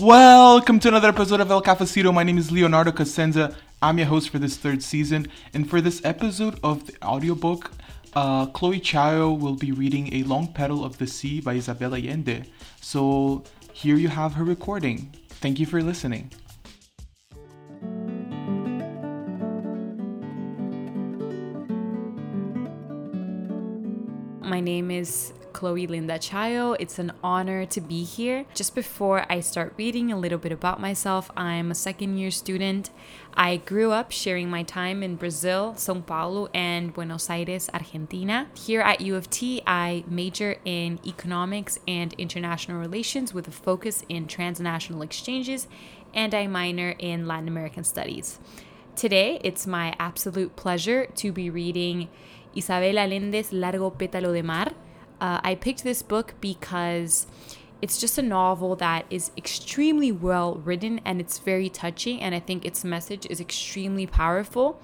Welcome to another episode of El Cafecito. My name is Leonardo Casenza. I'm your host for this third season. And for this episode of the audiobook, uh, Chloe Chayo will be reading A Long Petal of the Sea by Isabel Allende. So here you have her recording. Thank you for listening. My name is Chloe Linda Chayo. It's an honor to be here. Just before I start reading a little bit about myself, I'm a second year student. I grew up sharing my time in Brazil, Sao Paulo, and Buenos Aires, Argentina. Here at U of T, I major in economics and international relations with a focus in transnational exchanges, and I minor in Latin American studies. Today, it's my absolute pleasure to be reading Isabel Allende's Largo Pétalo de Mar. Uh, I picked this book because it's just a novel that is extremely well written and it's very touching, and I think its message is extremely powerful.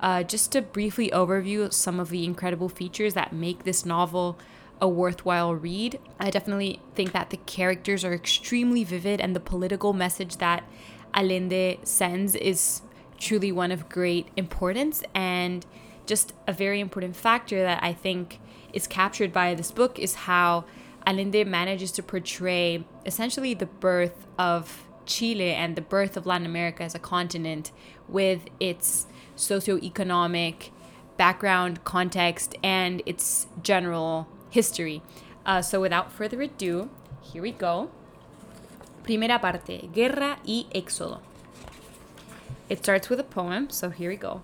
Uh, just to briefly overview some of the incredible features that make this novel a worthwhile read, I definitely think that the characters are extremely vivid, and the political message that Allende sends is truly one of great importance and just a very important factor that I think is captured by this book is how Allende manages to portray essentially the birth of Chile and the birth of Latin America as a continent with its socioeconomic background, context, and its general history. Uh, so, without further ado, here we go. Primera parte: Guerra y Éxodo. It starts with a poem, so here we go.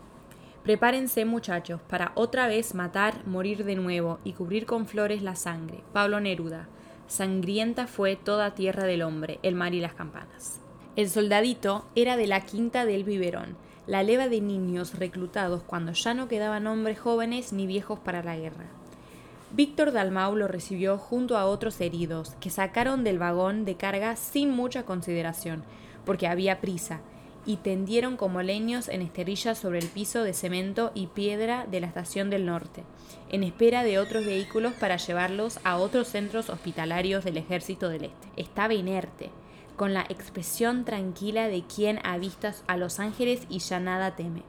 Prepárense muchachos para otra vez matar, morir de nuevo y cubrir con flores la sangre. Pablo Neruda. Sangrienta fue toda tierra del hombre, el mar y las campanas. El soldadito era de la quinta del biberón, la leva de niños reclutados cuando ya no quedaban hombres jóvenes ni viejos para la guerra. Víctor Dalmau lo recibió junto a otros heridos, que sacaron del vagón de carga sin mucha consideración, porque había prisa, y tendieron como leños en esterillas sobre el piso de cemento y piedra de la estación del norte, en espera de otros vehículos para llevarlos a otros centros hospitalarios del ejército del este. Estaba inerte, con la expresión tranquila de quien ha visto a los ángeles y ya nada teme.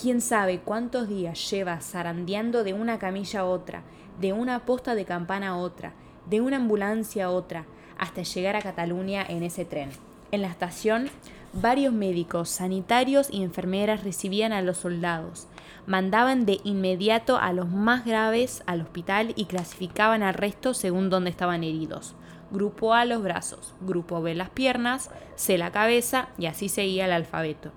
¿Quién sabe cuántos días lleva zarandeando de una camilla a otra, de una posta de campana a otra, de una ambulancia a otra, hasta llegar a Cataluña en ese tren? En la estación Varios médicos, sanitarios y enfermeras recibían a los soldados, mandaban de inmediato a los más graves al hospital y clasificaban al resto según dónde estaban heridos. Grupo A los brazos, grupo B las piernas, C la cabeza y así seguía el alfabeto.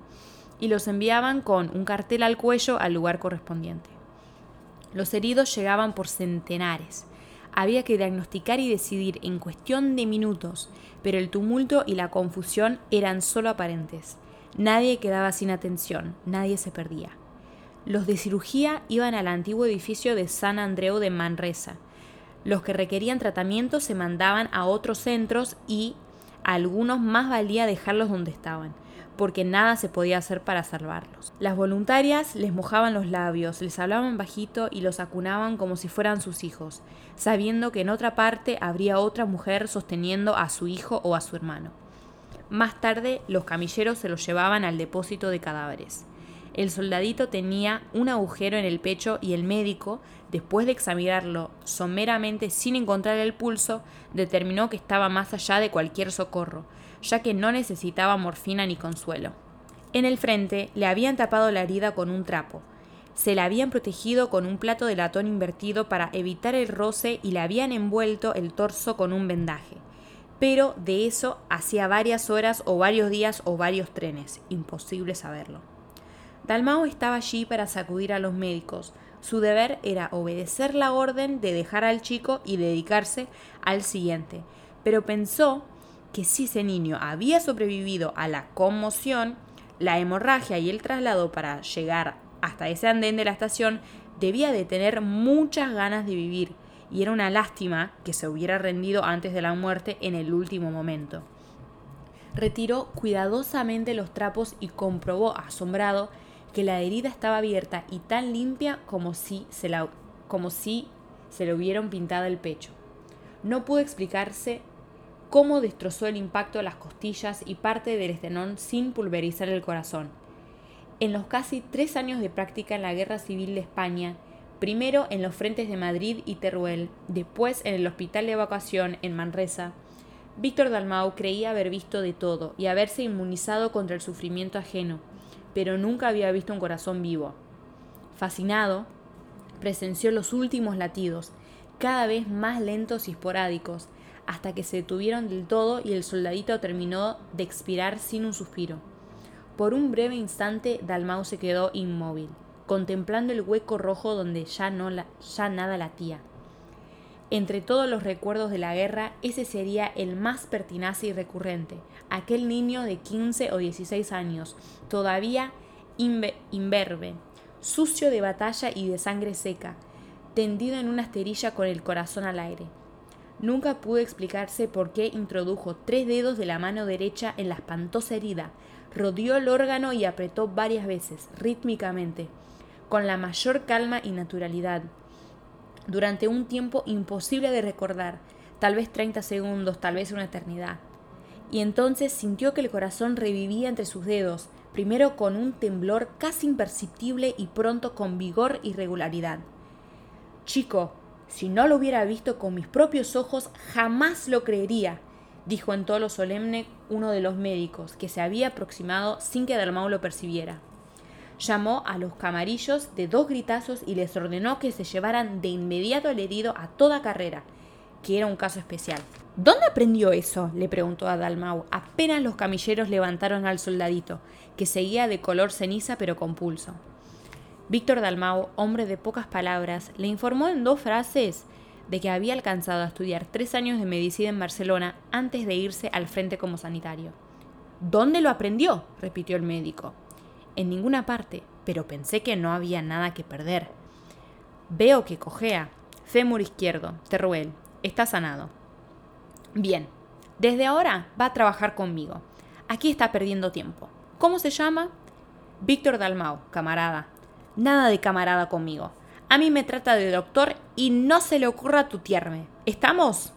Y los enviaban con un cartel al cuello al lugar correspondiente. Los heridos llegaban por centenares había que diagnosticar y decidir en cuestión de minutos, pero el tumulto y la confusión eran solo aparentes. Nadie quedaba sin atención, nadie se perdía. Los de cirugía iban al antiguo edificio de San Andreu de Manresa. Los que requerían tratamiento se mandaban a otros centros y a algunos más valía dejarlos donde estaban porque nada se podía hacer para salvarlos. Las voluntarias les mojaban los labios, les hablaban bajito y los acunaban como si fueran sus hijos, sabiendo que en otra parte habría otra mujer sosteniendo a su hijo o a su hermano. Más tarde, los camilleros se los llevaban al depósito de cadáveres. El soldadito tenía un agujero en el pecho y el médico, después de examinarlo someramente sin encontrar el pulso, determinó que estaba más allá de cualquier socorro, ya que no necesitaba morfina ni consuelo. En el frente le habían tapado la herida con un trapo. Se la habían protegido con un plato de latón invertido para evitar el roce y le habían envuelto el torso con un vendaje. Pero de eso hacía varias horas o varios días o varios trenes. Imposible saberlo. Dalmao estaba allí para sacudir a los médicos. Su deber era obedecer la orden de dejar al chico y dedicarse al siguiente. Pero pensó que si ese niño había sobrevivido a la conmoción, la hemorragia y el traslado para llegar hasta ese andén de la estación, debía de tener muchas ganas de vivir, y era una lástima que se hubiera rendido antes de la muerte en el último momento. Retiró cuidadosamente los trapos y comprobó, asombrado, que la herida estaba abierta y tan limpia como si se, la, como si se le hubieran pintado el pecho. No pudo explicarse cómo destrozó el impacto las costillas y parte del esternón sin pulverizar el corazón. En los casi tres años de práctica en la Guerra Civil de España, primero en los frentes de Madrid y Teruel, después en el Hospital de Evacuación en Manresa, Víctor Dalmau creía haber visto de todo y haberse inmunizado contra el sufrimiento ajeno, pero nunca había visto un corazón vivo. Fascinado, presenció los últimos latidos, cada vez más lentos y esporádicos, hasta que se detuvieron del todo y el soldadito terminó de expirar sin un suspiro. Por un breve instante Dalmau se quedó inmóvil, contemplando el hueco rojo donde ya, no ya nada latía. Entre todos los recuerdos de la guerra, ese sería el más pertinaz y recurrente, aquel niño de 15 o 16 años, todavía imberbe, sucio de batalla y de sangre seca, tendido en una esterilla con el corazón al aire. Nunca pudo explicarse por qué introdujo tres dedos de la mano derecha en la espantosa herida, rodeó el órgano y apretó varias veces, rítmicamente, con la mayor calma y naturalidad, durante un tiempo imposible de recordar, tal vez 30 segundos, tal vez una eternidad. Y entonces sintió que el corazón revivía entre sus dedos, primero con un temblor casi imperceptible y pronto con vigor y regularidad. Chico, si no lo hubiera visto con mis propios ojos, jamás lo creería, dijo en tono solemne uno de los médicos, que se había aproximado sin que Dalmau lo percibiera. Llamó a los camarillos de dos gritazos y les ordenó que se llevaran de inmediato al herido a toda carrera, que era un caso especial. ¿Dónde aprendió eso? le preguntó a Dalmau, apenas los camilleros levantaron al soldadito, que seguía de color ceniza pero con pulso. Víctor Dalmau, hombre de pocas palabras, le informó en dos frases de que había alcanzado a estudiar tres años de medicina en Barcelona antes de irse al frente como sanitario. ¿Dónde lo aprendió? repitió el médico. En ninguna parte, pero pensé que no había nada que perder. Veo que cojea. Fémur izquierdo, Terruel, está sanado. Bien, desde ahora va a trabajar conmigo. Aquí está perdiendo tiempo. ¿Cómo se llama? Víctor Dalmau, camarada, Nada de camarada conmigo. A mí me trata de doctor y no se le ocurra tutearme. ¿Estamos?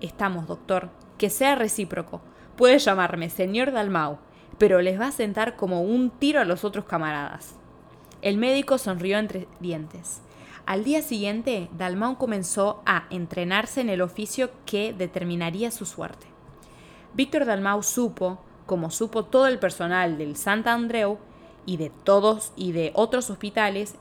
Estamos, doctor. Que sea recíproco. Puede llamarme señor Dalmau, pero les va a sentar como un tiro a los otros camaradas. El médico sonrió entre dientes. Al día siguiente, Dalmau comenzó a entrenarse en el oficio que determinaría su suerte. Víctor Dalmau supo, como supo todo el personal del Santa Andreu, y de todos y de otros hospitales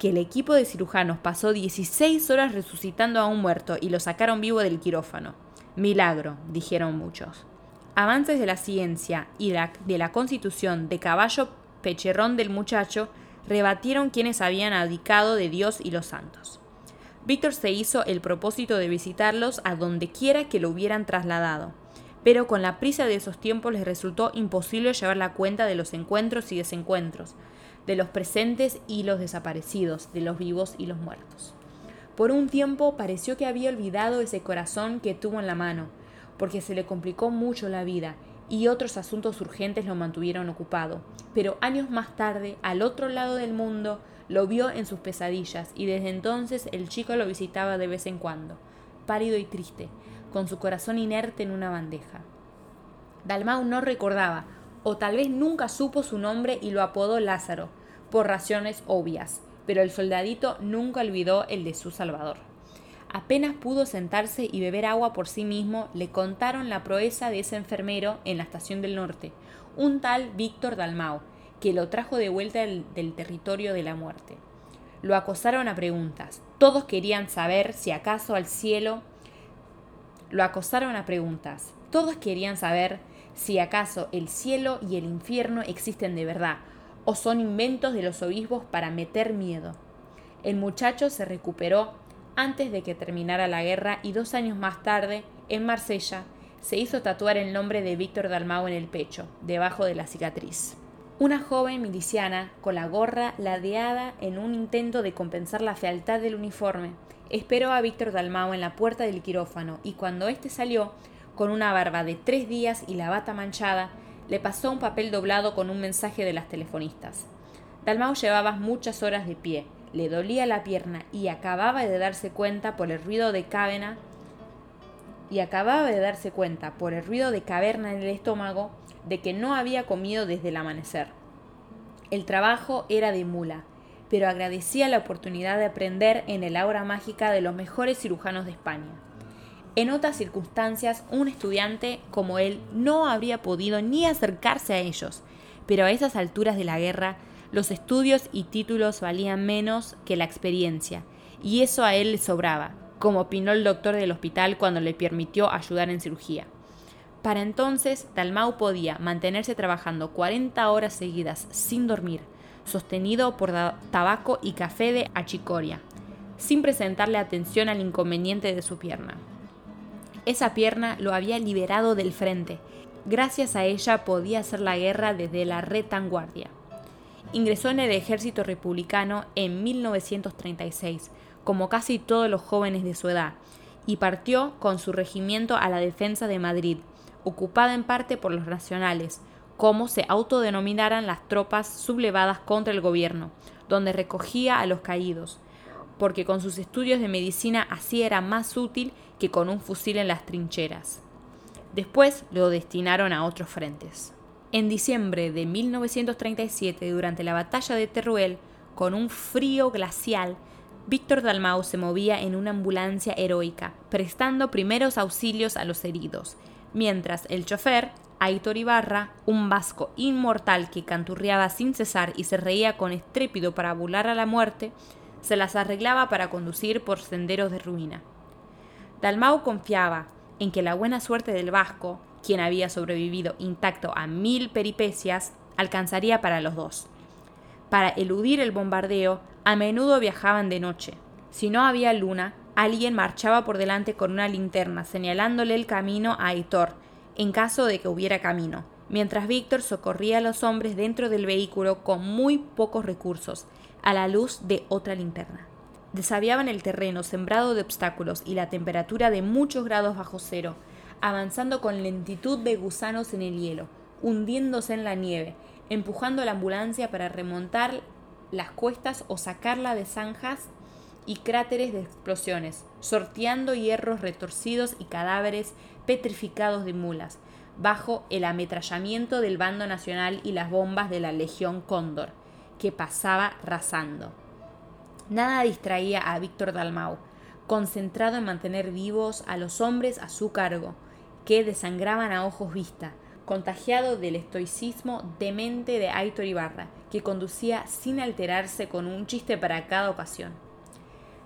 que el equipo de cirujanos pasó 16 horas resucitando a un muerto y lo sacaron vivo del quirófano. Milagro, dijeron muchos. Avances de la ciencia y de la constitución de caballo pecherrón del muchacho rebatieron quienes habían abdicado de Dios y los santos. Víctor se hizo el propósito de visitarlos a donde quiera que lo hubieran trasladado pero con la prisa de esos tiempos les resultó imposible llevar la cuenta de los encuentros y desencuentros, de los presentes y los desaparecidos, de los vivos y los muertos. Por un tiempo pareció que había olvidado ese corazón que tuvo en la mano, porque se le complicó mucho la vida y otros asuntos urgentes lo mantuvieron ocupado. Pero años más tarde, al otro lado del mundo, lo vio en sus pesadillas y desde entonces el chico lo visitaba de vez en cuando, pálido y triste, con su corazón inerte en una bandeja. Dalmau no recordaba, o tal vez nunca supo su nombre y lo apodó Lázaro, por razones obvias, pero el soldadito nunca olvidó el de su salvador. Apenas pudo sentarse y beber agua por sí mismo, le contaron la proeza de ese enfermero en la estación del norte, un tal Víctor Dalmau, que lo trajo de vuelta del, del territorio de la muerte. Lo acosaron a preguntas. Todos querían saber si acaso al cielo lo acosaron a preguntas. Todos querían saber si acaso el cielo y el infierno existen de verdad o son inventos de los obispos para meter miedo. El muchacho se recuperó antes de que terminara la guerra y dos años más tarde, en Marsella, se hizo tatuar el nombre de Víctor Dalmau en el pecho, debajo de la cicatriz. Una joven miliciana, con la gorra ladeada en un intento de compensar la fealdad del uniforme, esperó a Víctor Dalmao en la puerta del quirófano y cuando éste salió, con una barba de tres días y la bata manchada, le pasó un papel doblado con un mensaje de las telefonistas. Dalmau llevaba muchas horas de pie, le dolía la pierna y acababa de darse cuenta por el ruido de cadena, y acababa de darse cuenta, por el ruido de caverna en el estómago, de que no había comido desde el amanecer. El trabajo era de mula, pero agradecía la oportunidad de aprender en el aura mágica de los mejores cirujanos de España. En otras circunstancias, un estudiante como él no habría podido ni acercarse a ellos, pero a esas alturas de la guerra, los estudios y títulos valían menos que la experiencia, y eso a él le sobraba, como opinó el doctor del hospital cuando le permitió ayudar en cirugía. Para entonces, Dalmau podía mantenerse trabajando 40 horas seguidas sin dormir, sostenido por tabaco y café de achicoria, sin presentarle atención al inconveniente de su pierna. Esa pierna lo había liberado del frente. Gracias a ella podía hacer la guerra desde la retaguardia. Ingresó en el ejército republicano en 1936, como casi todos los jóvenes de su edad, y partió con su regimiento a la defensa de Madrid, ocupada en parte por los nacionales, como se autodenominaran las tropas sublevadas contra el gobierno, donde recogía a los caídos, porque con sus estudios de medicina así era más útil que con un fusil en las trincheras. Después lo destinaron a otros frentes. En diciembre de 1937, durante la batalla de Teruel, con un frío glacial, Víctor Dalmau se movía en una ambulancia heroica, prestando primeros auxilios a los heridos, mientras el chofer, Aitor Ibarra, un vasco inmortal que canturreaba sin cesar y se reía con estrépito para burlar a la muerte, se las arreglaba para conducir por senderos de ruina. Dalmau confiaba en que la buena suerte del vasco, quien había sobrevivido intacto a mil peripecias, alcanzaría para los dos. Para eludir el bombardeo, a menudo viajaban de noche. Si no había luna, alguien marchaba por delante con una linterna señalándole el camino a Aitor, en caso de que hubiera camino, mientras Víctor socorría a los hombres dentro del vehículo con muy pocos recursos, a la luz de otra linterna. Desaviaban el terreno sembrado de obstáculos y la temperatura de muchos grados bajo cero, avanzando con lentitud de gusanos en el hielo, hundiéndose en la nieve, empujando la ambulancia para remontar las cuestas o sacarla de zanjas y cráteres de explosiones, sorteando hierros retorcidos y cadáveres petrificados de mulas, bajo el ametrallamiento del bando nacional y las bombas de la Legión Cóndor, que pasaba rasando. Nada distraía a Víctor Dalmau, concentrado en mantener vivos a los hombres a su cargo, que desangraban a ojos vista, contagiado del estoicismo demente de Aitor Ibarra, que conducía sin alterarse con un chiste para cada ocasión.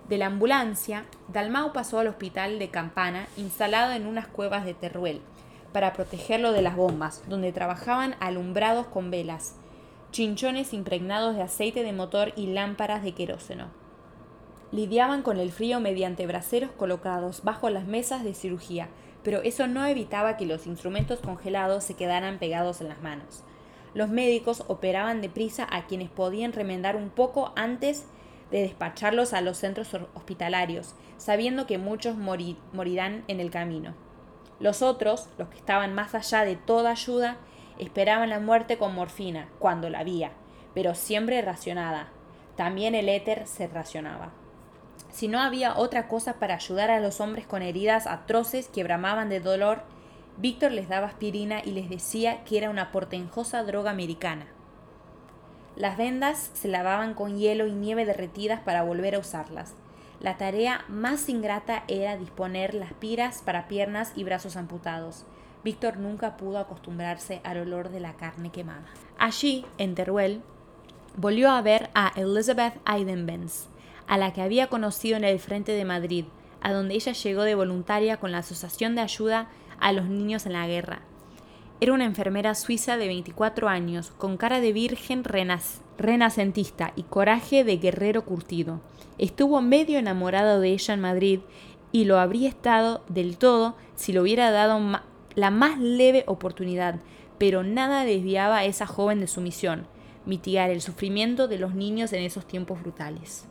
De la ambulancia, Dalmau pasó al hospital de Campana, instalado en unas cuevas de Teruel, para protegerlo de las bombas, donde trabajaban alumbrados con velas, chinchones impregnados de aceite de motor y lámparas de queróseno. Lidiaban con el frío mediante braseros colocados bajo las mesas de cirugía, pero eso no evitaba que los instrumentos congelados se quedaran pegados en las manos. Los médicos operaban deprisa a quienes podían remendar un poco antes de despacharlos a los centros hospitalarios, sabiendo que muchos morirán en el camino. Los otros, los que estaban más allá de toda ayuda, esperaban la muerte con morfina, cuando la había, pero siempre racionada. También el éter se racionaba. Si no había otra cosa para ayudar a los hombres con heridas atroces que bramaban de dolor, Víctor les daba aspirina y les decía que era una portenjosa droga americana. Las vendas se lavaban con hielo y nieve derretidas para volver a usarlas. La tarea más ingrata era disponer las piras para piernas y brazos amputados. Víctor nunca pudo acostumbrarse al olor de la carne quemada. Allí, en Teruel, volvió a ver a Elizabeth Eidenbenz, a la que había conocido en el frente de Madrid, a donde ella llegó de voluntaria con la Asociación de Ayuda a los Niños en la Guerra. Era una enfermera suiza de 24 años, con cara de virgen renacentista y coraje de guerrero curtido. Estuvo medio enamorado de ella en Madrid y lo habría estado del todo si le hubiera dado la más leve oportunidad, pero nada desviaba a esa joven de su misión, mitigar el sufrimiento de los niños en esos tiempos brutales.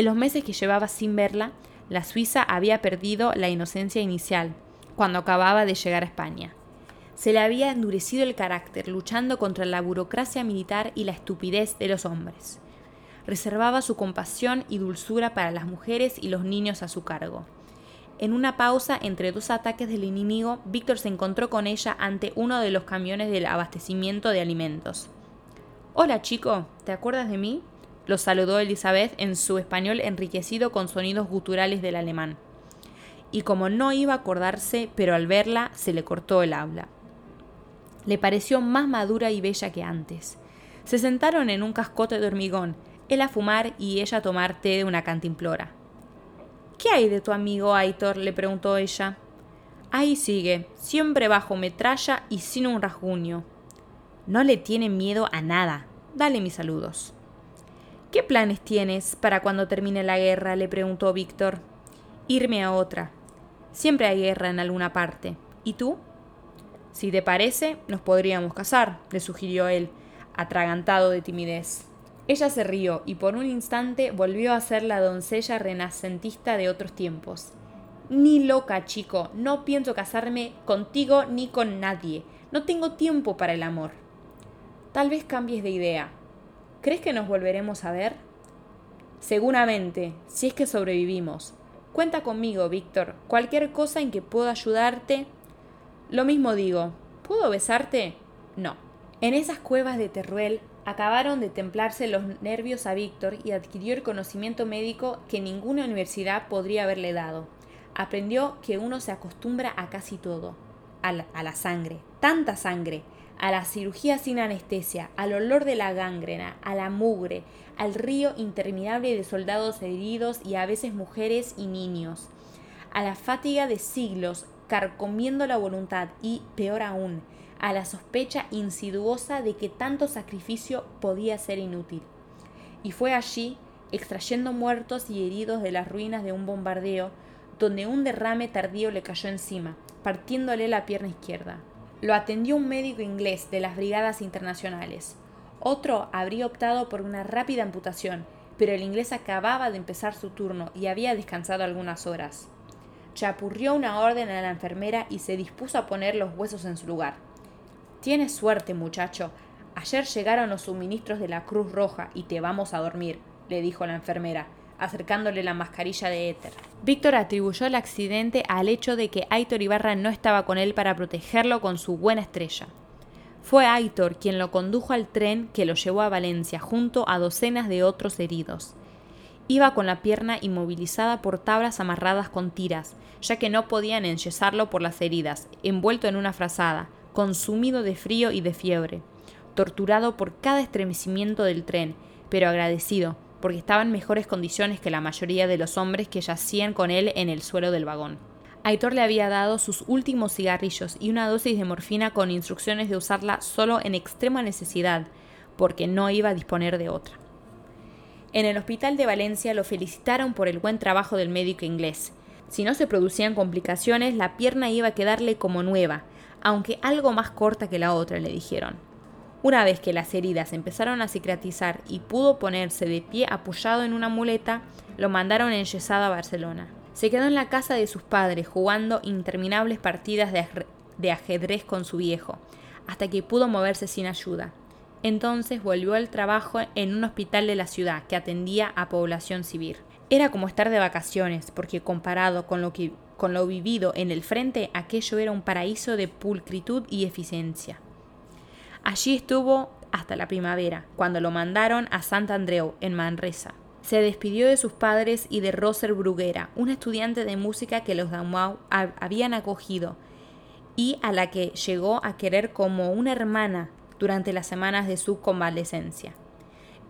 En los meses que llevaba sin verla, la Suiza había perdido la inocencia inicial, cuando acababa de llegar a España se le había endurecido el carácter luchando contra la burocracia militar y la estupidez de los hombres. Reservaba su compasión y dulzura para las mujeres y los niños a su cargo. En una pausa entre dos ataques del enemigo, Víctor se encontró con ella ante uno de los camiones del abastecimiento de alimentos. Hola chico, ¿te acuerdas de mí? Lo saludó Elizabeth en su español enriquecido con sonidos guturales del alemán. Y como no iba a acordarse, pero al verla se le cortó el habla. Le pareció más madura y bella que antes. Se sentaron en un cascote de hormigón, él a fumar y ella a tomar té de una cantimplora. ¿Qué hay de tu amigo Aitor? le preguntó ella. Ahí sigue, siempre bajo metralla y sin un rasguño. No le tiene miedo a nada. Dale mis saludos. ¿Qué planes tienes para cuando termine la guerra? le preguntó Víctor. Irme a otra. Siempre hay guerra en alguna parte. ¿Y tú? Si te parece, nos podríamos casar, le sugirió él, atragantado de timidez. Ella se rió y por un instante volvió a ser la doncella renacentista de otros tiempos. Ni loca, chico, no pienso casarme contigo ni con nadie. No tengo tiempo para el amor. Tal vez cambies de idea. ¿Crees que nos volveremos a ver? Seguramente, si es que sobrevivimos. Cuenta conmigo, Víctor. Cualquier cosa en que pueda ayudarte. Lo mismo digo. ¿Puedo besarte? No. En esas cuevas de Teruel acabaron de templarse los nervios a Víctor y adquirió el conocimiento médico que ninguna universidad podría haberle dado. Aprendió que uno se acostumbra a casi todo, a la, a la sangre, tanta sangre, a la cirugía sin anestesia, al olor de la gangrena, a la mugre, al río interminable de soldados heridos y a veces mujeres y niños, a la fatiga de siglos carcomiendo la voluntad y, peor aún, a la sospecha insiduosa de que tanto sacrificio podía ser inútil. Y fue allí, extrayendo muertos y heridos de las ruinas de un bombardeo, donde un derrame tardío le cayó encima, partiéndole la pierna izquierda. Lo atendió un médico inglés de las brigadas internacionales. Otro habría optado por una rápida amputación, pero el inglés acababa de empezar su turno y había descansado algunas horas. Chapurrió una orden a la enfermera y se dispuso a poner los huesos en su lugar. Tienes suerte, muchacho. Ayer llegaron los suministros de la Cruz Roja y te vamos a dormir, le dijo la enfermera, acercándole la mascarilla de éter. Víctor atribuyó el accidente al hecho de que Aitor Ibarra no estaba con él para protegerlo con su buena estrella. Fue Aitor quien lo condujo al tren que lo llevó a Valencia junto a docenas de otros heridos. Iba con la pierna inmovilizada por tablas amarradas con tiras, ya que no podían enyesarlo por las heridas, envuelto en una frazada, consumido de frío y de fiebre, torturado por cada estremecimiento del tren, pero agradecido, porque estaba en mejores condiciones que la mayoría de los hombres que yacían con él en el suelo del vagón. Aitor le había dado sus últimos cigarrillos y una dosis de morfina con instrucciones de usarla solo en extrema necesidad, porque no iba a disponer de otra. En el hospital de Valencia lo felicitaron por el buen trabajo del médico inglés. Si no se producían complicaciones, la pierna iba a quedarle como nueva, aunque algo más corta que la otra, le dijeron. Una vez que las heridas empezaron a cicatrizar y pudo ponerse de pie apoyado en una muleta, lo mandaron enyesado a Barcelona. Se quedó en la casa de sus padres jugando interminables partidas de, ajedrez con su viejo, hasta que pudo moverse sin ayuda. Entonces volvió al trabajo en un hospital de la ciudad que atendía a población civil. Era como estar de vacaciones, porque comparado con lo que con lo vivido en el frente, aquello era un paraíso de pulcritud y eficiencia. Allí estuvo hasta la primavera, cuando lo mandaron a Sant Andreu, en Manresa. Se despidió de sus padres y de Roser Bruguera, una estudiante de música que los Damau habían acogido y a la que llegó a querer como una hermana durante las semanas de su convalecencia.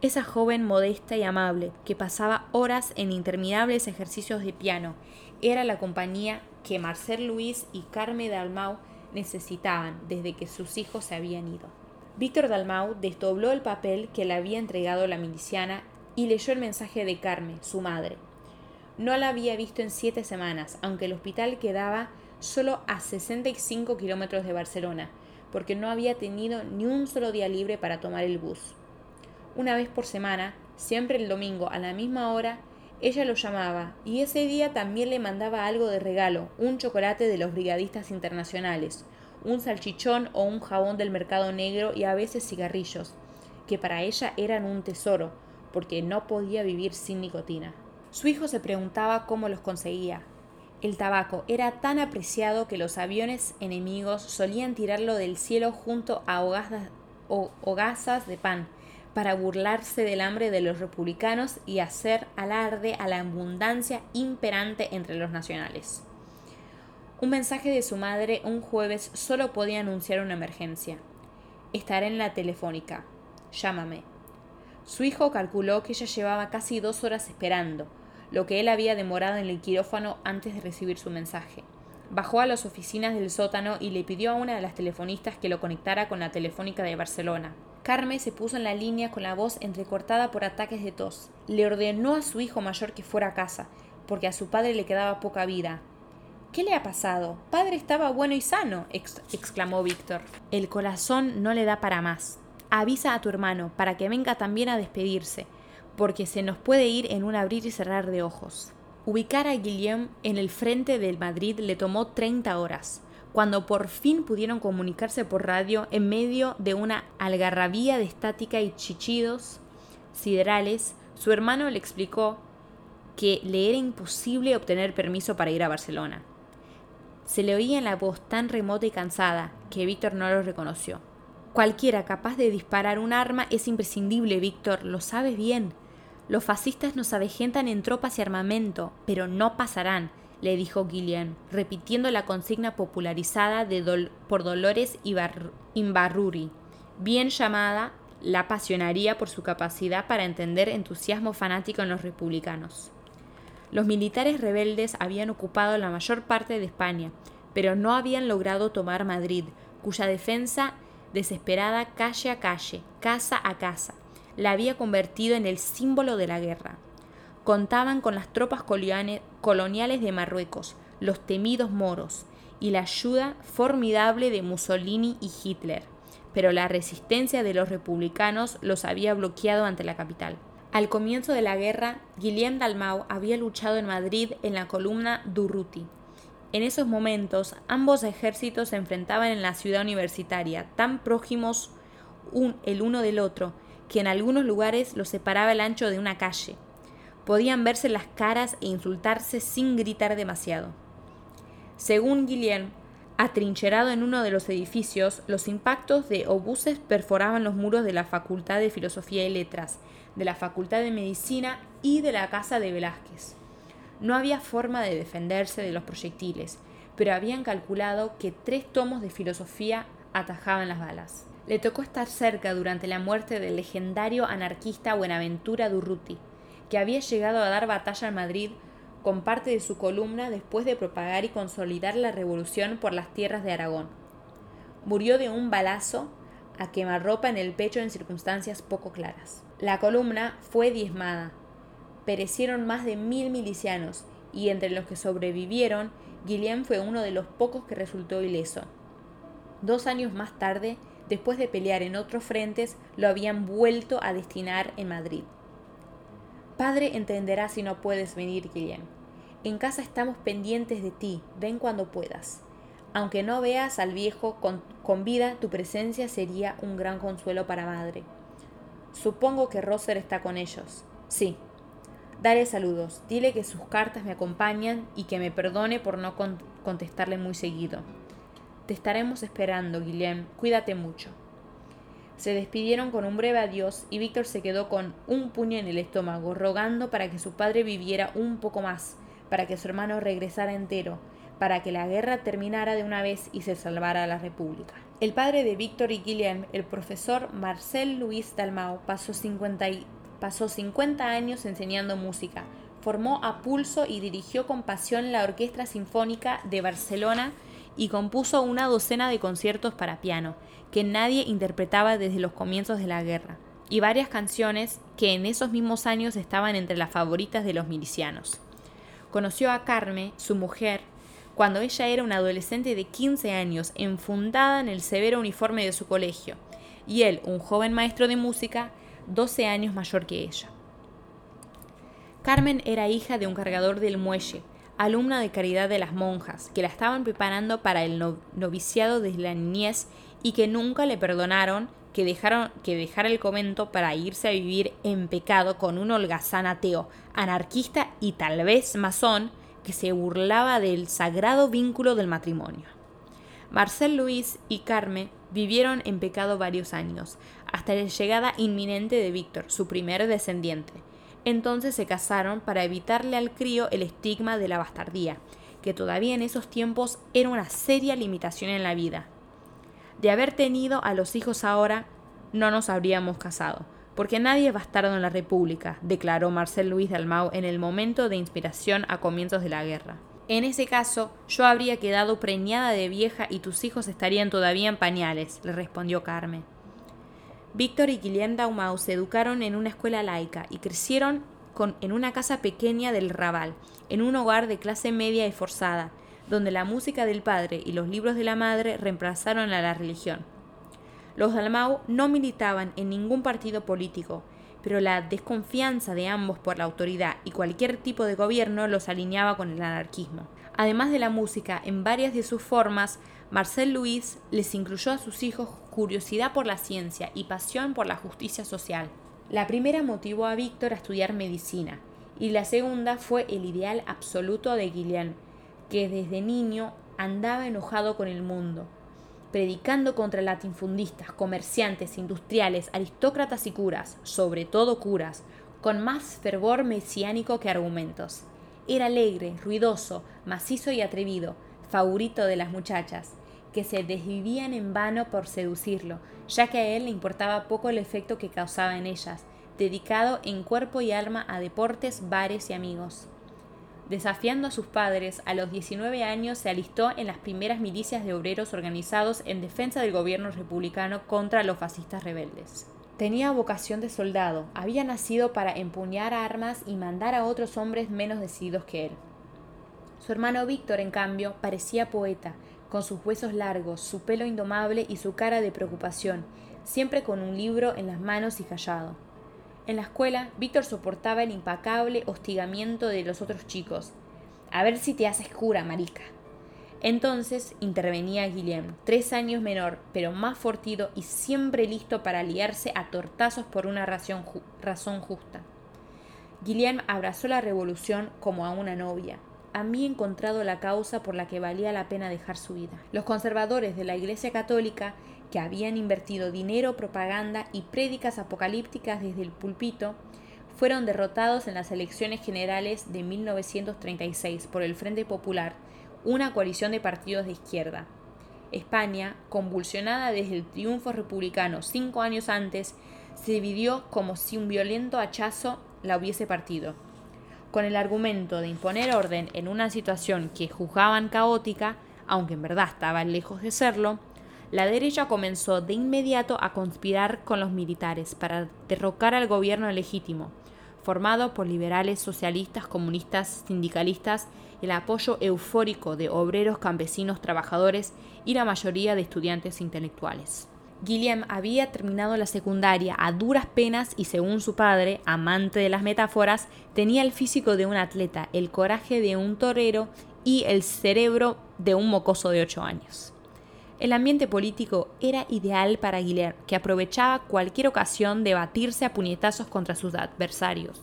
Esa joven modesta y amable, que pasaba horas en interminables ejercicios de piano era la compañía que Marcel Luis y Carmen Dalmau necesitaban desde que sus hijos se habían ido. Víctor Dalmau desdobló el papel que le había entregado la miliciana y leyó el mensaje de Carmen, su madre. No la había visto en siete semanas, aunque el hospital quedaba solo a 65 kilómetros de Barcelona, porque no había tenido ni un solo día libre para tomar el bus. Una vez por semana, siempre el domingo a la misma hora, ella lo llamaba y ese día también le mandaba algo de regalo, un chocolate de los brigadistas internacionales, un salchichón o un jabón del mercado negro y a veces cigarrillos, que para ella eran un tesoro, porque no podía vivir sin nicotina. Su hijo se preguntaba cómo los conseguía. El tabaco era tan apreciado que los aviones enemigos solían tirarlo del cielo junto a hogazas de pan, para burlarse del hambre de los republicanos y hacer alarde a la abundancia imperante entre los nacionales. Un mensaje de su madre un jueves solo podía anunciar una emergencia. Estaré en la telefónica. Llámame. Su hijo calculó que ella llevaba casi dos horas esperando, lo que él había demorado en el quirófano antes de recibir su mensaje. Bajó a las oficinas del sótano y le pidió a una de las telefonistas que lo conectara con la telefónica de Barcelona. Carmen se puso en la línea con la voz entrecortada por ataques de tos. Le ordenó a su hijo mayor que fuera a casa, porque a su padre le quedaba poca vida. ¿Qué le ha pasado? Padre estaba bueno y sano, exclamó Víctor. El corazón no le da para más. Avisa a tu hermano para que venga también a despedirse, porque se nos puede ir en un abrir y cerrar de ojos. Ubicar a Guillaume en el frente del Madrid le tomó 30 horas. Cuando por fin pudieron comunicarse por radio en medio de una algarrabía de estática y chichidos siderales, su hermano le explicó que le era imposible obtener permiso para ir a Barcelona. Se le oía en la voz tan remota y cansada que Víctor no lo reconoció. Cualquiera capaz de disparar un arma es imprescindible, Víctor, lo sabes bien. Los fascistas nos avejentan en tropas y armamento, pero no pasarán, le dijo Guillén, repitiendo la consigna popularizada por Dolores Imbarruri, bien llamada la apasionaría por su capacidad para entender entusiasmo fanático en los republicanos. Los militares rebeldes habían ocupado la mayor parte de España, pero no habían logrado tomar Madrid, cuya defensa desesperada calle a calle, casa a casa, la había convertido en el símbolo de la guerra. Contaban con las tropas coloniales de Marruecos, los temidos moros, y la ayuda formidable de Mussolini y Hitler, pero la resistencia de los republicanos los había bloqueado ante la capital. Al comienzo de la guerra, Guillem Dalmau había luchado en Madrid en la columna Durruti. En esos momentos, ambos ejércitos se enfrentaban en la ciudad universitaria, tan próximos el uno del otro, que en algunos lugares los separaba el ancho de una calle. Podían verse las caras e insultarse sin gritar demasiado. Según Guillem, atrincherado en uno de los edificios, los impactos de obuses perforaban los muros de la Facultad de Filosofía y Letras, de la Facultad de Medicina y de la Casa de Velázquez. No había forma de defenderse de los proyectiles, pero habían calculado que tres tomos de filosofía atajaban las balas. Le tocó estar cerca durante la muerte del legendario anarquista Buenaventura Durruti, que había llegado a dar batalla en Madrid con parte de su columna después de propagar y consolidar la revolución por las tierras de Aragón. Murió de un balazo a quemarropa en el pecho en circunstancias poco claras. La columna fue diezmada. Perecieron más de mil milicianos y entre los que sobrevivieron, Guillén fue uno de los pocos que resultó ileso. Dos años más tarde, después de pelear en otros frentes, lo habían vuelto a destinar en Madrid. Padre entenderá si no puedes venir, Guillén. En casa estamos pendientes de ti, ven cuando puedas. Aunque no veas al viejo con, con vida, tu presencia sería un gran consuelo para madre. Supongo que Roser está con ellos. Sí. Dale saludos, dile que sus cartas me acompañan y que me perdone por no contestarle muy seguido. Te estaremos esperando, Guillem. Cuídate mucho. Se despidieron con un breve adiós y Víctor se quedó con un puño en el estómago, rogando para que su padre viviera un poco más, para que su hermano regresara entero, para que la guerra terminara de una vez y se salvara la República. El padre de Víctor y Guillem, el profesor Marcel Louis Dalmau, pasó 50, pasó 50 años enseñando música. Formó a pulso y dirigió con pasión la Orquesta Sinfónica de Barcelona y compuso una docena de conciertos para piano, que nadie interpretaba desde los comienzos de la guerra, y varias canciones que en esos mismos años estaban entre las favoritas de los milicianos. Conoció a Carme, su mujer, cuando ella era una adolescente de 15 años, enfundada en el severo uniforme de su colegio, y él, un joven maestro de música, 12 años mayor que ella. Carmen era hija de un cargador del muelle, alumna de caridad de las monjas, que la estaban preparando para el noviciado desde la niñez y que nunca le perdonaron que, dejaron, que dejara el convento para irse a vivir en pecado con un holgazán ateo, anarquista y tal vez masón que se burlaba del sagrado vínculo del matrimonio. Marcel Luis y Carmen vivieron en pecado varios años, hasta la llegada inminente de Víctor, su primer descendiente. Entonces se casaron para evitarle al crío el estigma de la bastardía, que todavía en esos tiempos era una seria limitación en la vida. De haber tenido a los hijos ahora, no nos habríamos casado, porque nadie es bastardo en la República, declaró Marcel Luis Dalmau en el momento de inspiración a comienzos de la guerra. En ese caso, yo habría quedado preñada de vieja y tus hijos estarían todavía en pañales, le respondió Carmen. Víctor y Guillaume Dalmau se educaron en una escuela laica y crecieron en una casa pequeña del Raval, en un hogar de clase media y forzada, donde la música del padre y los libros de la madre reemplazaron a la religión. Los Dalmau no militaban en ningún partido político, pero la desconfianza de ambos por la autoridad y cualquier tipo de gobierno los alineaba con el anarquismo. Además de la música, en varias de sus formas, Marcel Louis les incluyó a sus hijos curiosidad por la ciencia y pasión por la justicia social. La primera motivó a Víctor a estudiar medicina, y la segunda fue el ideal absoluto de Guillaume, que desde niño andaba enojado con el mundo, predicando contra latifundistas, comerciantes, industriales, aristócratas y curas, sobre todo curas, con más fervor mesiánico que argumentos. Era alegre, ruidoso, macizo y atrevido, favorito de las muchachas, que se desvivían en vano por seducirlo, ya que a él le importaba poco el efecto que causaba en ellas, dedicado en cuerpo y alma a deportes, bares y amigos. Desafiando a sus padres, a los 19 años se alistó en las primeras milicias de obreros organizados en defensa del gobierno republicano contra los fascistas rebeldes. Tenía vocación de soldado, había nacido para empuñar armas y mandar a otros hombres menos decididos que él. Su hermano Víctor, en cambio, parecía poeta, con sus huesos largos, su pelo indomable y su cara de preocupación, siempre con un libro en las manos y callado. En la escuela, Víctor soportaba el impacable hostigamiento de los otros chicos. A ver si te haces cura, marica. Entonces intervenía Guillem, tres años menor, pero más fortido y siempre listo para liarse a tortazos por una razón, justa. Guillem abrazó la revolución como a una novia. A mí encontrado la causa por la que valía la pena dejar su vida. Los conservadores de la Iglesia Católica que habían invertido dinero, propaganda y prédicas apocalípticas desde el pulpito, fueron derrotados en las elecciones generales de 1936 por el Frente Popular, una coalición de partidos de izquierda. España, convulsionada desde el triunfo republicano cinco años antes, se dividió como si un violento hachazo la hubiese partido. Con el argumento de imponer orden en una situación que juzgaban caótica, aunque en verdad estaba lejos de serlo, la derecha comenzó de inmediato a conspirar con los militares para derrocar al gobierno legítimo, formado por liberales, socialistas, comunistas, sindicalistas, el apoyo eufórico de obreros, campesinos, trabajadores y la mayoría de estudiantes intelectuales. Guillem había terminado la secundaria a duras penas y según su padre, amante de las metáforas, tenía el físico de un atleta, el coraje de un torero y el cerebro de un mocoso de 8 años. El ambiente político era ideal para Guilherme, que aprovechaba cualquier ocasión de batirse a puñetazos contra sus adversarios,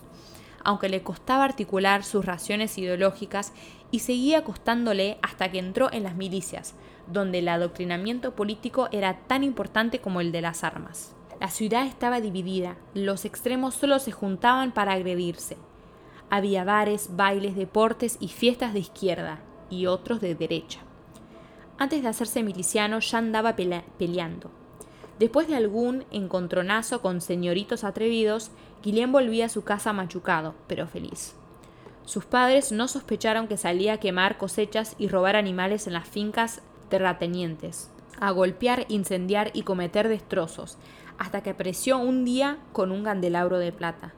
aunque le costaba articular sus raciones ideológicas y seguía costándole hasta que entró en las milicias, donde el adoctrinamiento político era tan importante como el de las armas. La ciudad estaba dividida, los extremos solo se juntaban para agredirse. Había bares, bailes, deportes y fiestas de izquierda, y otros de derecha. Antes de hacerse miliciano ya andaba peleando. Después de algún encontronazo con señoritos atrevidos, Guillén volvía a su casa machucado, pero feliz. Sus padres no sospecharon que salía a quemar cosechas y robar animales en las fincas terratenientes, a golpear, incendiar y cometer destrozos, hasta que apareció un día con un candelabro de plata.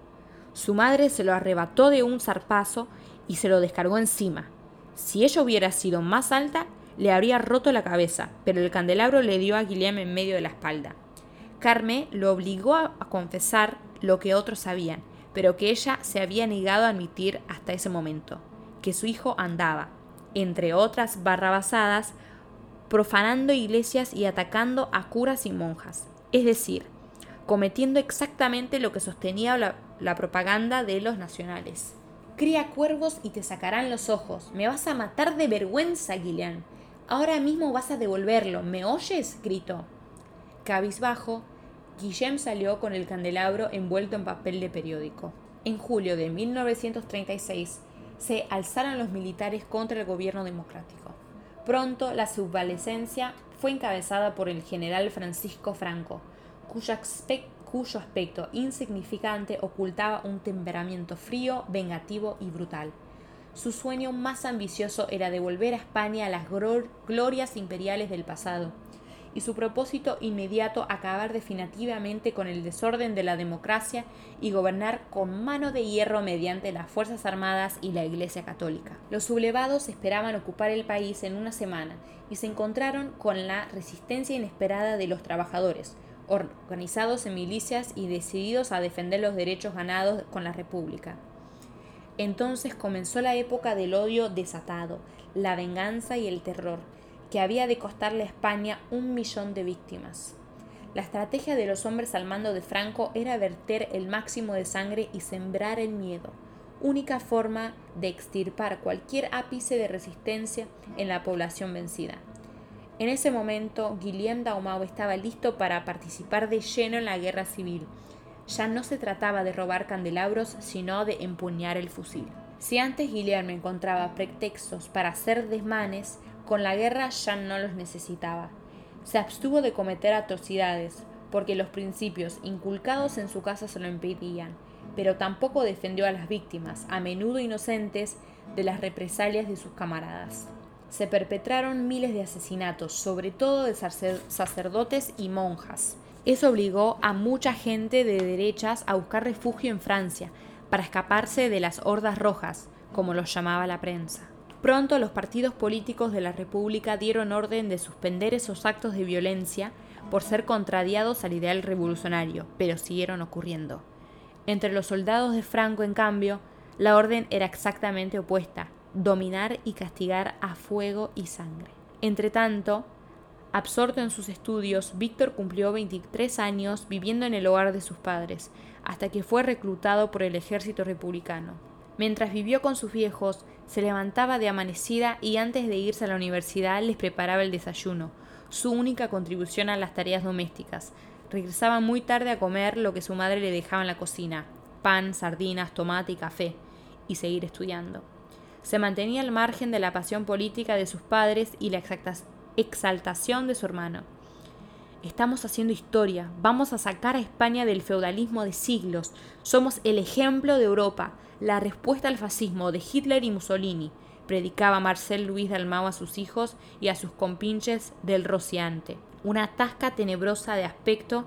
Su madre se lo arrebató de un zarpazo y se lo descargó encima. Si ella hubiera sido más alta, le habría roto la cabeza, pero el candelabro le dio a Guillem en medio de la espalda. Carme lo obligó a confesar lo que otros sabían, pero que ella se había negado a admitir hasta ese momento, que su hijo andaba, entre otras barrabasadas, profanando iglesias y atacando a curas y monjas, es decir, cometiendo exactamente lo que sostenía la, propaganda de los nacionales. Cría cuervos y te sacarán los ojos. Me vas a matar de vergüenza, Guillén. Ahora mismo vas a devolverlo. ¿Me oyes? gritó. Cabizbajo, Guillem salió con el candelabro envuelto en papel de periódico. En julio de 1936 se alzaron los militares contra el gobierno democrático. Pronto la subvalescencia fue encabezada por el general Francisco Franco, cuyo, cuyo aspecto insignificante ocultaba un temperamento frío, vengativo y brutal. Su sueño más ambicioso era devolver a España las glorias imperiales del pasado, y su propósito inmediato acabar definitivamente con el desorden de la democracia y gobernar con mano de hierro mediante las Fuerzas Armadas y la Iglesia Católica. Los sublevados esperaban ocupar el país en una semana y se encontraron con la resistencia inesperada de los trabajadores, organizados en milicias y decididos a defender los derechos ganados con la República. Entonces comenzó la época del odio desatado, la venganza y el terror, que había de costarle a España un millón de víctimas. La estrategia de los hombres al mando de Franco era verter el máximo de sangre y sembrar el miedo, única forma de extirpar cualquier ápice de resistencia en la población vencida. En ese momento, Guillaume Daumau estaba listo para participar de lleno en la guerra civil. Ya no se trataba de robar candelabros, sino de empuñar el fusil. Si antes Guillermo encontraba pretextos para hacer desmanes, con la guerra ya no los necesitaba. Se abstuvo de cometer atrocidades, porque los principios inculcados en su casa se lo impedían, pero tampoco defendió a las víctimas, a menudo inocentes, de las represalias de sus camaradas se perpetraron miles de asesinatos, sobre todo de sacerdotes y monjas. Eso obligó a mucha gente de derechas a buscar refugio en Francia, para escaparse de las hordas rojas, como los llamaba la prensa. Pronto los partidos políticos de la República dieron orden de suspender esos actos de violencia por ser contrariados al ideal revolucionario, pero siguieron ocurriendo. Entre los soldados de Franco, en cambio, la orden era exactamente opuesta, dominar y castigar a fuego y sangre. Entretanto, absorto en sus estudios, Víctor cumplió 23 años viviendo en el hogar de sus padres, hasta que fue reclutado por el ejército republicano. Mientras vivió con sus viejos, se levantaba de amanecida y antes de irse a la universidad les preparaba el desayuno, su única contribución a las tareas domésticas. Regresaba muy tarde a comer lo que su madre le dejaba en la cocina, pan, sardinas, tomate y café, y seguir estudiando se mantenía al margen de la pasión política de sus padres y la exaltación de su hermano. Estamos haciendo historia, vamos a sacar a España del feudalismo de siglos, somos el ejemplo de Europa, la respuesta al fascismo de Hitler y Mussolini, predicaba Marcel Luis Dalmau a sus hijos y a sus compinches del rociante, una tasca tenebrosa de aspecto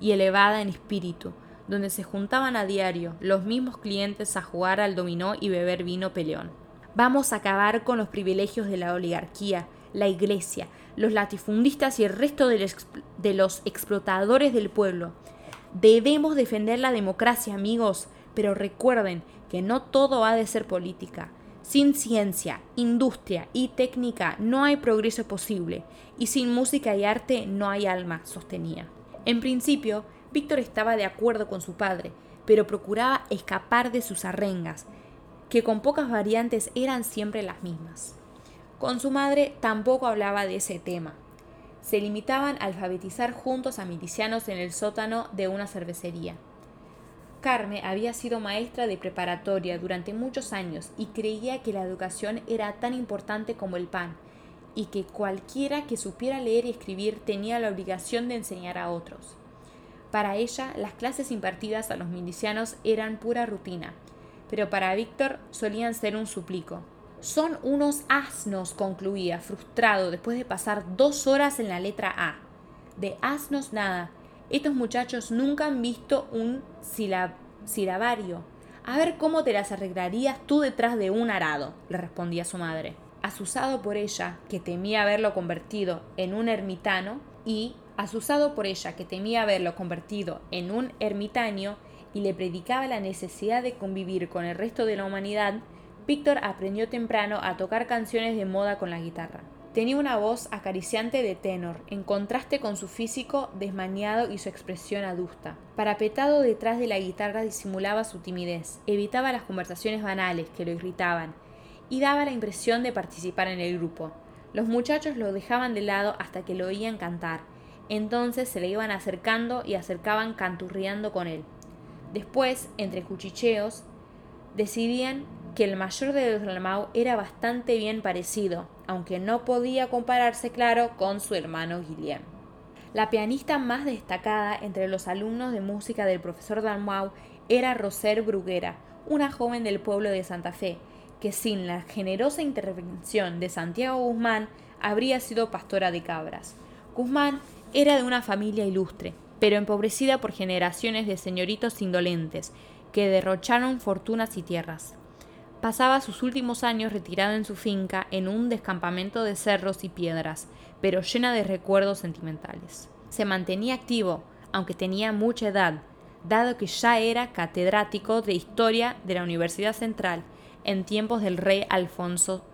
y elevada en espíritu, donde se juntaban a diario los mismos clientes a jugar al dominó y beber vino peleón. Vamos a acabar con los privilegios de la oligarquía, la iglesia, los latifundistas y el resto de los, explotadores del pueblo. Debemos defender la democracia, amigos, pero recuerden que no todo ha de ser política. Sin ciencia, industria y técnica no hay progreso posible, y sin música y arte no hay alma, sostenía. En principio, Víctor estaba de acuerdo con su padre, pero procuraba escapar de sus arrengas, que con pocas variantes eran siempre las mismas. Con su madre tampoco hablaba de ese tema. Se limitaban a alfabetizar juntos a milicianos en el sótano de una cervecería. Carme había sido maestra de preparatoria durante muchos años y creía que la educación era tan importante como el pan, y que cualquiera que supiera leer y escribir tenía la obligación de enseñar a otros. Para ella, las clases impartidas a los milicianos eran pura rutina, pero para Víctor solían ser un suplico. Son unos asnos, concluía, frustrado, después de pasar dos horas en la letra A. De asnos nada. Estos muchachos nunca han visto un silabario. A ver cómo te las arreglarías tú detrás de un arado, le respondía su madre. Asusado por ella, que temía haberlo convertido en un ermitano, y asusado por ella, que temía haberlo convertido en un ermitaño, y le predicaba la necesidad de convivir con el resto de la humanidad, Víctor aprendió temprano a tocar canciones de moda con la guitarra. Tenía una voz acariciante de tenor, en contraste con su físico desmañado y su expresión adusta. Parapetado detrás de la guitarra disimulaba su timidez, evitaba las conversaciones banales que lo irritaban y daba la impresión de participar en el grupo. Los muchachos lo dejaban de lado hasta que lo oían cantar. Entonces se le iban acercando y acercaban canturriando con él. Después, entre cuchicheos, decidían que el mayor de Dalmau era bastante bien parecido, aunque no podía compararse, claro, con su hermano Guillem. La pianista más destacada entre los alumnos de música del profesor Dalmau era Roser Bruguera, una joven del pueblo de Santa Fe, que sin la generosa intervención de Santiago Guzmán habría sido pastora de cabras. Guzmán era de una familia ilustre, pero empobrecida por generaciones de señoritos indolentes, que derrocharon fortunas y tierras. Pasaba sus últimos años retirado en su finca en un descampamento de cerros y piedras, pero llena de recuerdos sentimentales. Se mantenía activo, aunque tenía mucha edad, dado que ya era catedrático de Historia de la Universidad Central en tiempos del rey Alfonso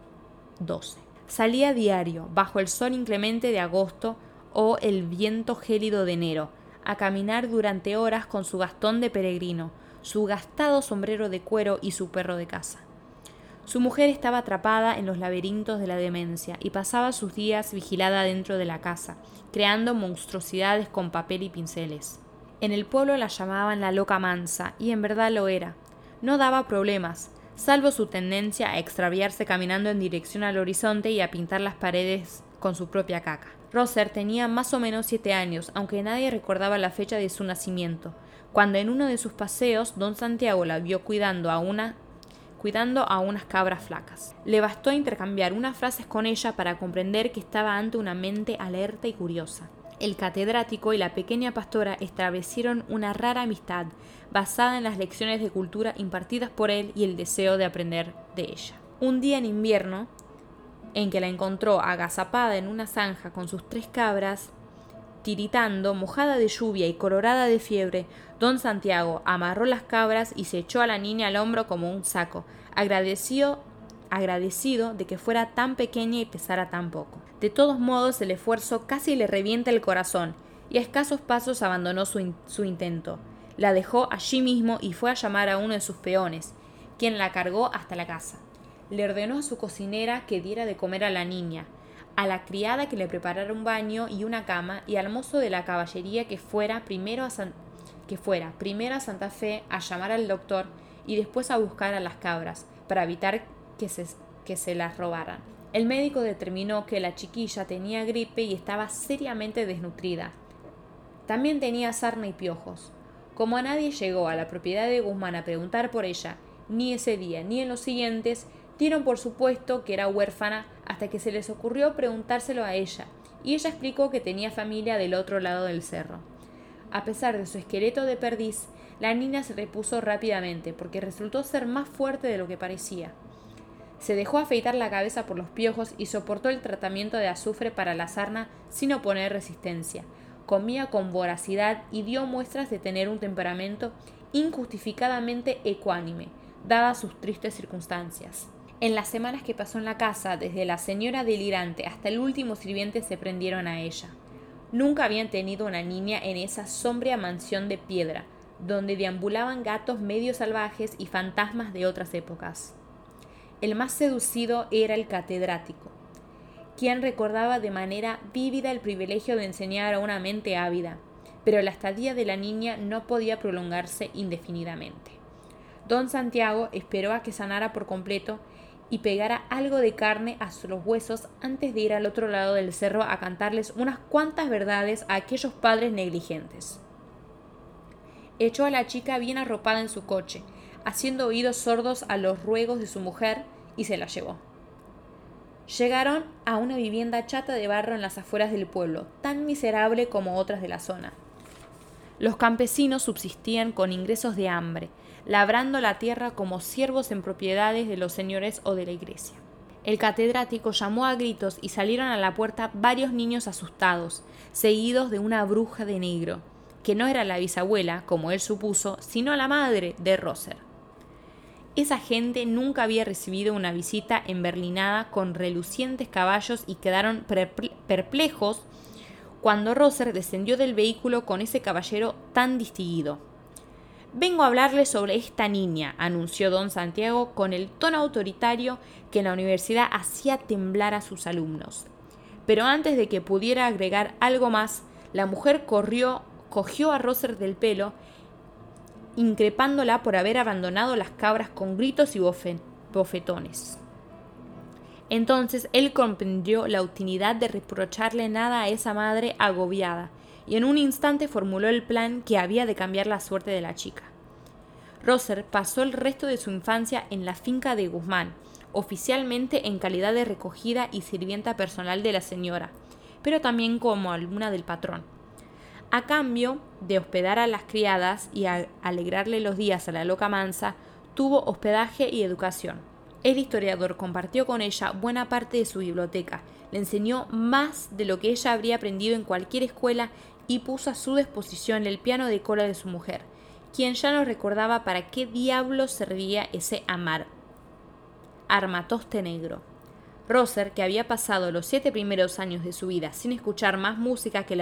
XII. Salía diario, bajo el sol inclemente de agosto o el viento gélido de enero, a caminar durante horas con su bastón de peregrino, su gastado sombrero de cuero y su perro de casa. Su mujer estaba atrapada en los laberintos de la demencia y pasaba sus días vigilada dentro de la casa, creando monstruosidades con papel y pinceles. En el pueblo la llamaban la loca mansa, y en verdad lo era. No daba problemas, salvo su tendencia a extraviarse caminando en dirección al horizonte y a pintar las paredes con su propia caca. Roser tenía más o menos siete años, aunque nadie recordaba la fecha de su nacimiento, cuando en uno de sus paseos don Santiago la vio cuidando a una cuidando a unas cabras flacas. Le bastó intercambiar unas frases con ella para comprender que estaba ante una mente alerta y curiosa. El catedrático y la pequeña pastora establecieron una rara amistad basada en las lecciones de cultura impartidas por él y el deseo de aprender de ella. Un día en invierno, en que la encontró agazapada en una zanja con sus tres cabras, tiritando, mojada de lluvia y colorada de fiebre, don Santiago amarró las cabras y se echó a la niña al hombro como un saco, agradecido, agradecido de que fuera tan pequeña y pesara tan poco. De todos modos, el esfuerzo casi le revienta el corazón, y a escasos pasos abandonó su, su intento. La dejó allí mismo y fue a llamar a uno de sus peones, quien la cargó hasta la casa. Le ordenó a su cocinera que diera de comer a la niña, a la criada que le preparara un baño y una cama y al mozo de la caballería que fuera primero a, que fuera primero a Santa Fe a llamar al doctor y después a buscar a las cabras para evitar que se, que se las robaran. El médico determinó que la chiquilla tenía gripe y estaba seriamente desnutrida. También tenía sarna y piojos. Como a nadie llegó a la propiedad de Guzmán a preguntar por ella, ni ese día ni en los siguientes, dieron por supuesto que era huérfana hasta que se les ocurrió preguntárselo a ella, y ella explicó que tenía familia del otro lado del cerro. A pesar de su esqueleto de perdiz, la niña se repuso rápidamente, porque resultó ser más fuerte de lo que parecía. Se dejó afeitar la cabeza por los piojos y soportó el tratamiento de azufre para la sarna sin oponer resistencia. Comía con voracidad y dio muestras de tener un temperamento injustificadamente ecuánime, dadas sus tristes circunstancias. En las semanas que pasó en la casa, desde la señora delirante hasta el último sirviente se prendieron a ella. Nunca habían tenido una niña en esa sombría mansión de piedra, donde deambulaban gatos medio salvajes y fantasmas de otras épocas. El más seducido era el catedrático, quien recordaba de manera vívida el privilegio de enseñar a una mente ávida, pero la estadía de la niña no podía prolongarse indefinidamente. Don Santiago esperó a que sanara por completo y pegara algo de carne a los huesos antes de ir al otro lado del cerro a cantarles unas cuantas verdades a aquellos padres negligentes. Echó a la chica bien arropada en su coche, haciendo oídos sordos a los ruegos de su mujer, y se la llevó. Llegaron a una vivienda chata de barro en las afueras del pueblo, tan miserable como otras de la zona. Los campesinos subsistían con ingresos de hambre, labrando la tierra como siervos en propiedades de los señores o de la iglesia. El catedrático llamó a gritos y salieron a la puerta varios niños asustados, seguidos de una bruja de negro, que no era la bisabuela, como él supuso, sino la madre de Roser. Esa gente nunca había recibido una visita enberlinada con relucientes caballos y quedaron perplejos cuando Roser descendió del vehículo con ese caballero tan distinguido. Vengo a hablarle sobre esta niña, anunció don Santiago con el tono autoritario que en la universidad hacía temblar a sus alumnos. Pero antes de que pudiera agregar algo más, la mujer corrió, cogió a Roser del pelo, increpándola por haber abandonado las cabras con gritos y bofetones. Entonces él comprendió la utilidad de reprocharle nada a esa madre agobiada, y en un instante formuló el plan que había de cambiar la suerte de la chica. Roser pasó el resto de su infancia en la finca de Guzmán, oficialmente en calidad de recogida y sirvienta personal de la señora, pero también como alumna del patrón. A cambio de hospedar a las criadas y alegrarle los días a la loca mansa, tuvo hospedaje y educación. El historiador compartió con ella buena parte de su biblioteca, le enseñó más de lo que ella habría aprendido en cualquier escuela y puso a su disposición el piano de cola de su mujer, quien ya no recordaba para qué diablos servía ese amar armatoste negro. Roser, que había pasado los siete primeros años de su vida sin escuchar más música que el,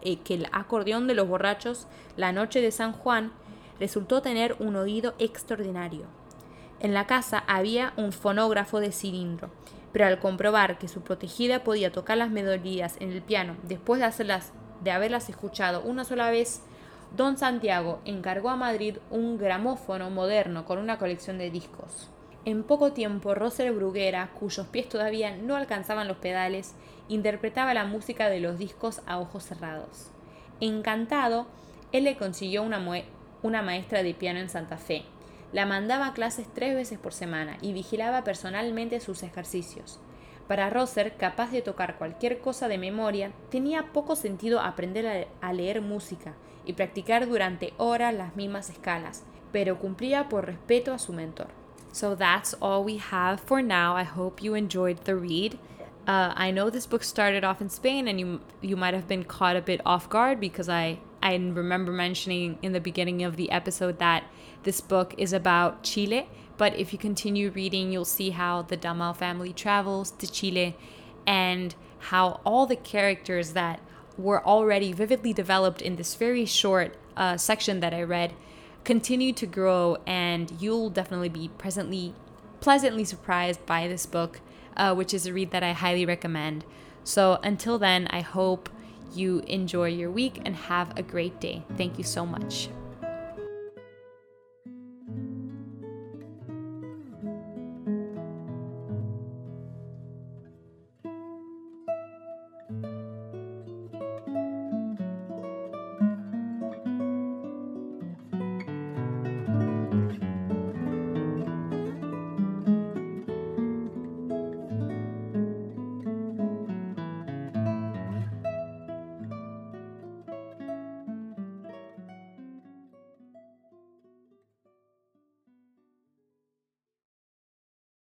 eh, que el acordeón de los borrachos la noche de San Juan, resultó tener un oído extraordinario. En la casa había un fonógrafo de cilindro, pero al comprobar que su protegida podía tocar las melodías en el piano después de, hacerlas, de haberlas escuchado una sola vez, don Santiago encargó a Madrid un gramófono moderno con una colección de discos. En poco tiempo, Roser Bruguera, cuyos pies todavía no alcanzaban los pedales, interpretaba la música de los discos a ojos cerrados. Encantado, él le consiguió una, una maestra de piano en Santa Fe, la mandaba a clases tres veces por semana y vigilaba personalmente sus ejercicios. Para Roser, capaz de tocar cualquier cosa de memoria, tenía poco sentido aprender a leer música y practicar durante horas las mismas escalas, pero cumplía por respeto a su mentor. So that's all we have for now. I hope you enjoyed the read. Uh, I know this book started off in Spain, and you you might have been caught a bit off guard because I I remember mentioning in the beginning of the episode that this book is about Chile, but if you continue reading, you'll see how the Damal family travels to Chile and how all the characters that were already vividly developed in this very short uh, section that I read continue to grow, and you'll definitely be presently pleasantly surprised by this book, uh, which is a read that I highly recommend. So until then, I hope you enjoy your week and have a great day. Thank you so much.